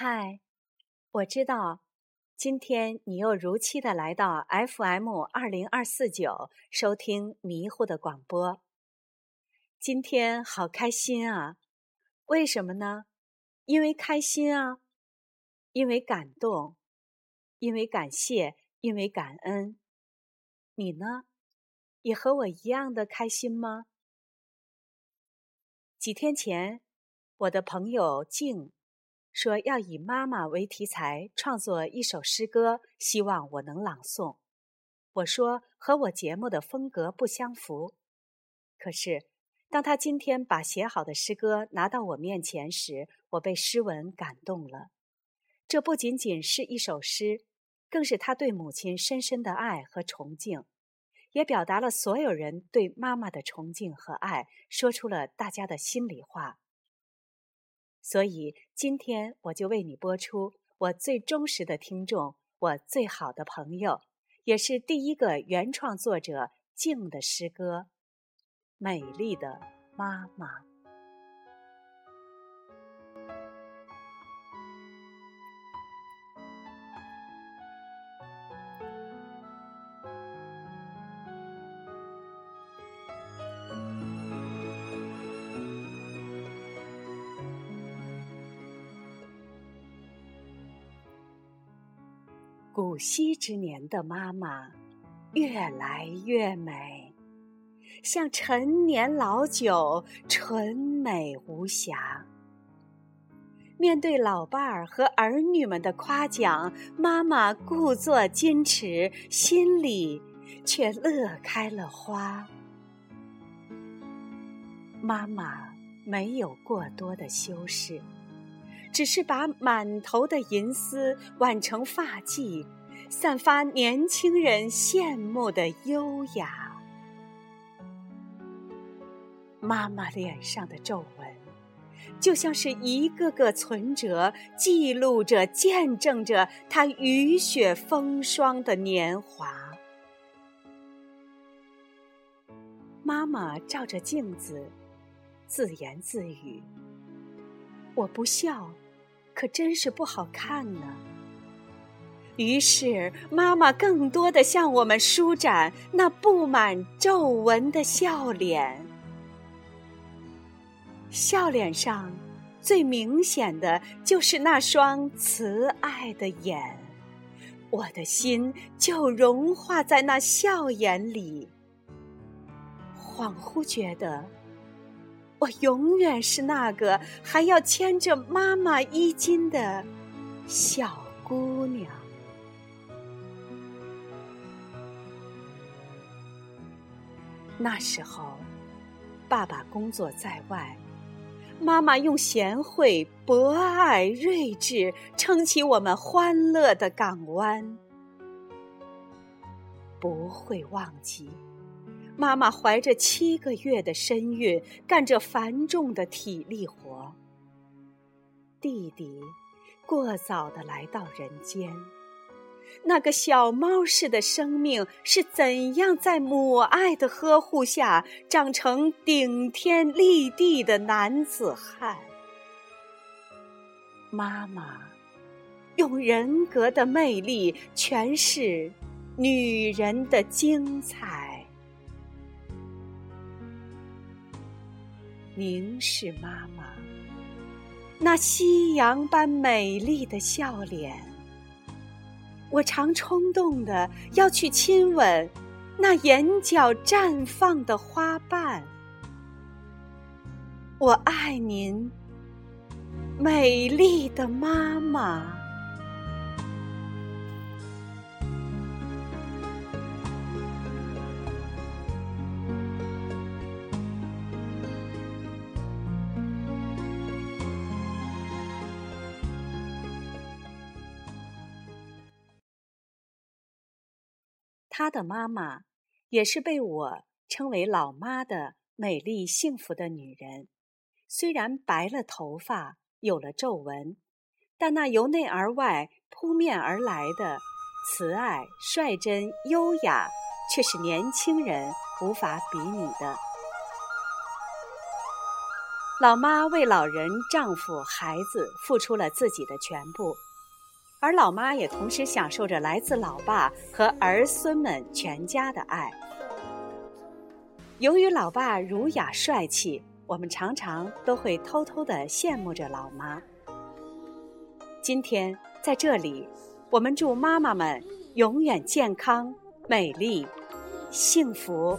嗨，我知道，今天你又如期的来到 FM 二零二四九收听迷糊的广播。今天好开心啊！为什么呢？因为开心啊，因为感动，因为感谢，因为感恩。你呢？也和我一样的开心吗？几天前，我的朋友静。说要以妈妈为题材创作一首诗歌，希望我能朗诵。我说和我节目的风格不相符。可是，当他今天把写好的诗歌拿到我面前时，我被诗文感动了。这不仅仅是一首诗，更是他对母亲深深的爱和崇敬，也表达了所有人对妈妈的崇敬和爱，说出了大家的心里话。所以今天我就为你播出我最忠实的听众，我最好的朋友，也是第一个原创作者静的诗歌《美丽的妈妈》。古稀之年的妈妈，越来越美，像陈年老酒，纯美无瑕。面对老伴儿和儿女们的夸奖，妈妈故作矜持，心里却乐开了花。妈妈没有过多的修饰。只是把满头的银丝挽成发髻，散发年轻人羡慕的优雅。妈妈脸上的皱纹，就像是一个个存折，记录着、见证着她雨雪风霜的年华。妈妈照着镜子，自言自语。我不笑，可真是不好看呢。于是，妈妈更多的向我们舒展那布满皱纹的笑脸。笑脸上最明显的就是那双慈爱的眼，我的心就融化在那笑眼里，恍惚觉得。我永远是那个还要牵着妈妈衣襟的小姑娘。那时候，爸爸工作在外，妈妈用贤惠、博爱、睿智撑起我们欢乐的港湾，不会忘记。妈妈怀着七个月的身孕，干着繁重的体力活。弟弟过早的来到人间，那个小猫似的生命是怎样在母爱的呵护下长成顶天立地的男子汉？妈妈用人格的魅力诠释女人的精彩。凝视妈妈那夕阳般美丽的笑脸，我常冲动的要去亲吻那眼角绽放的花瓣。我爱您，美丽的妈妈。她的妈妈也是被我称为“老妈”的美丽幸福的女人。虽然白了头发，有了皱纹，但那由内而外扑面而来的慈爱、率真、优雅，却是年轻人无法比拟的。老妈为老人、丈夫、孩子付出了自己的全部，而老妈也同时享受着来自老爸和儿孙们全家的爱。由于老爸儒雅帅气，我们常常都会偷偷的羡慕着老妈。今天在这里，我们祝妈妈们永远健康、美丽、幸福。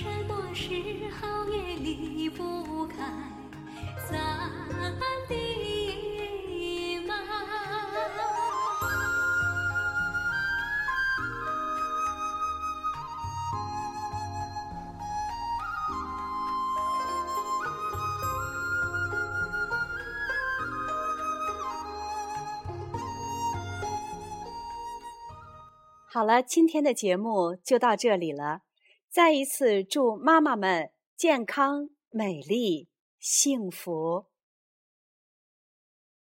什么时候也离不开咱的妈。好了，今天的节目就到这里了。再一次祝妈妈们健康。美丽，幸福。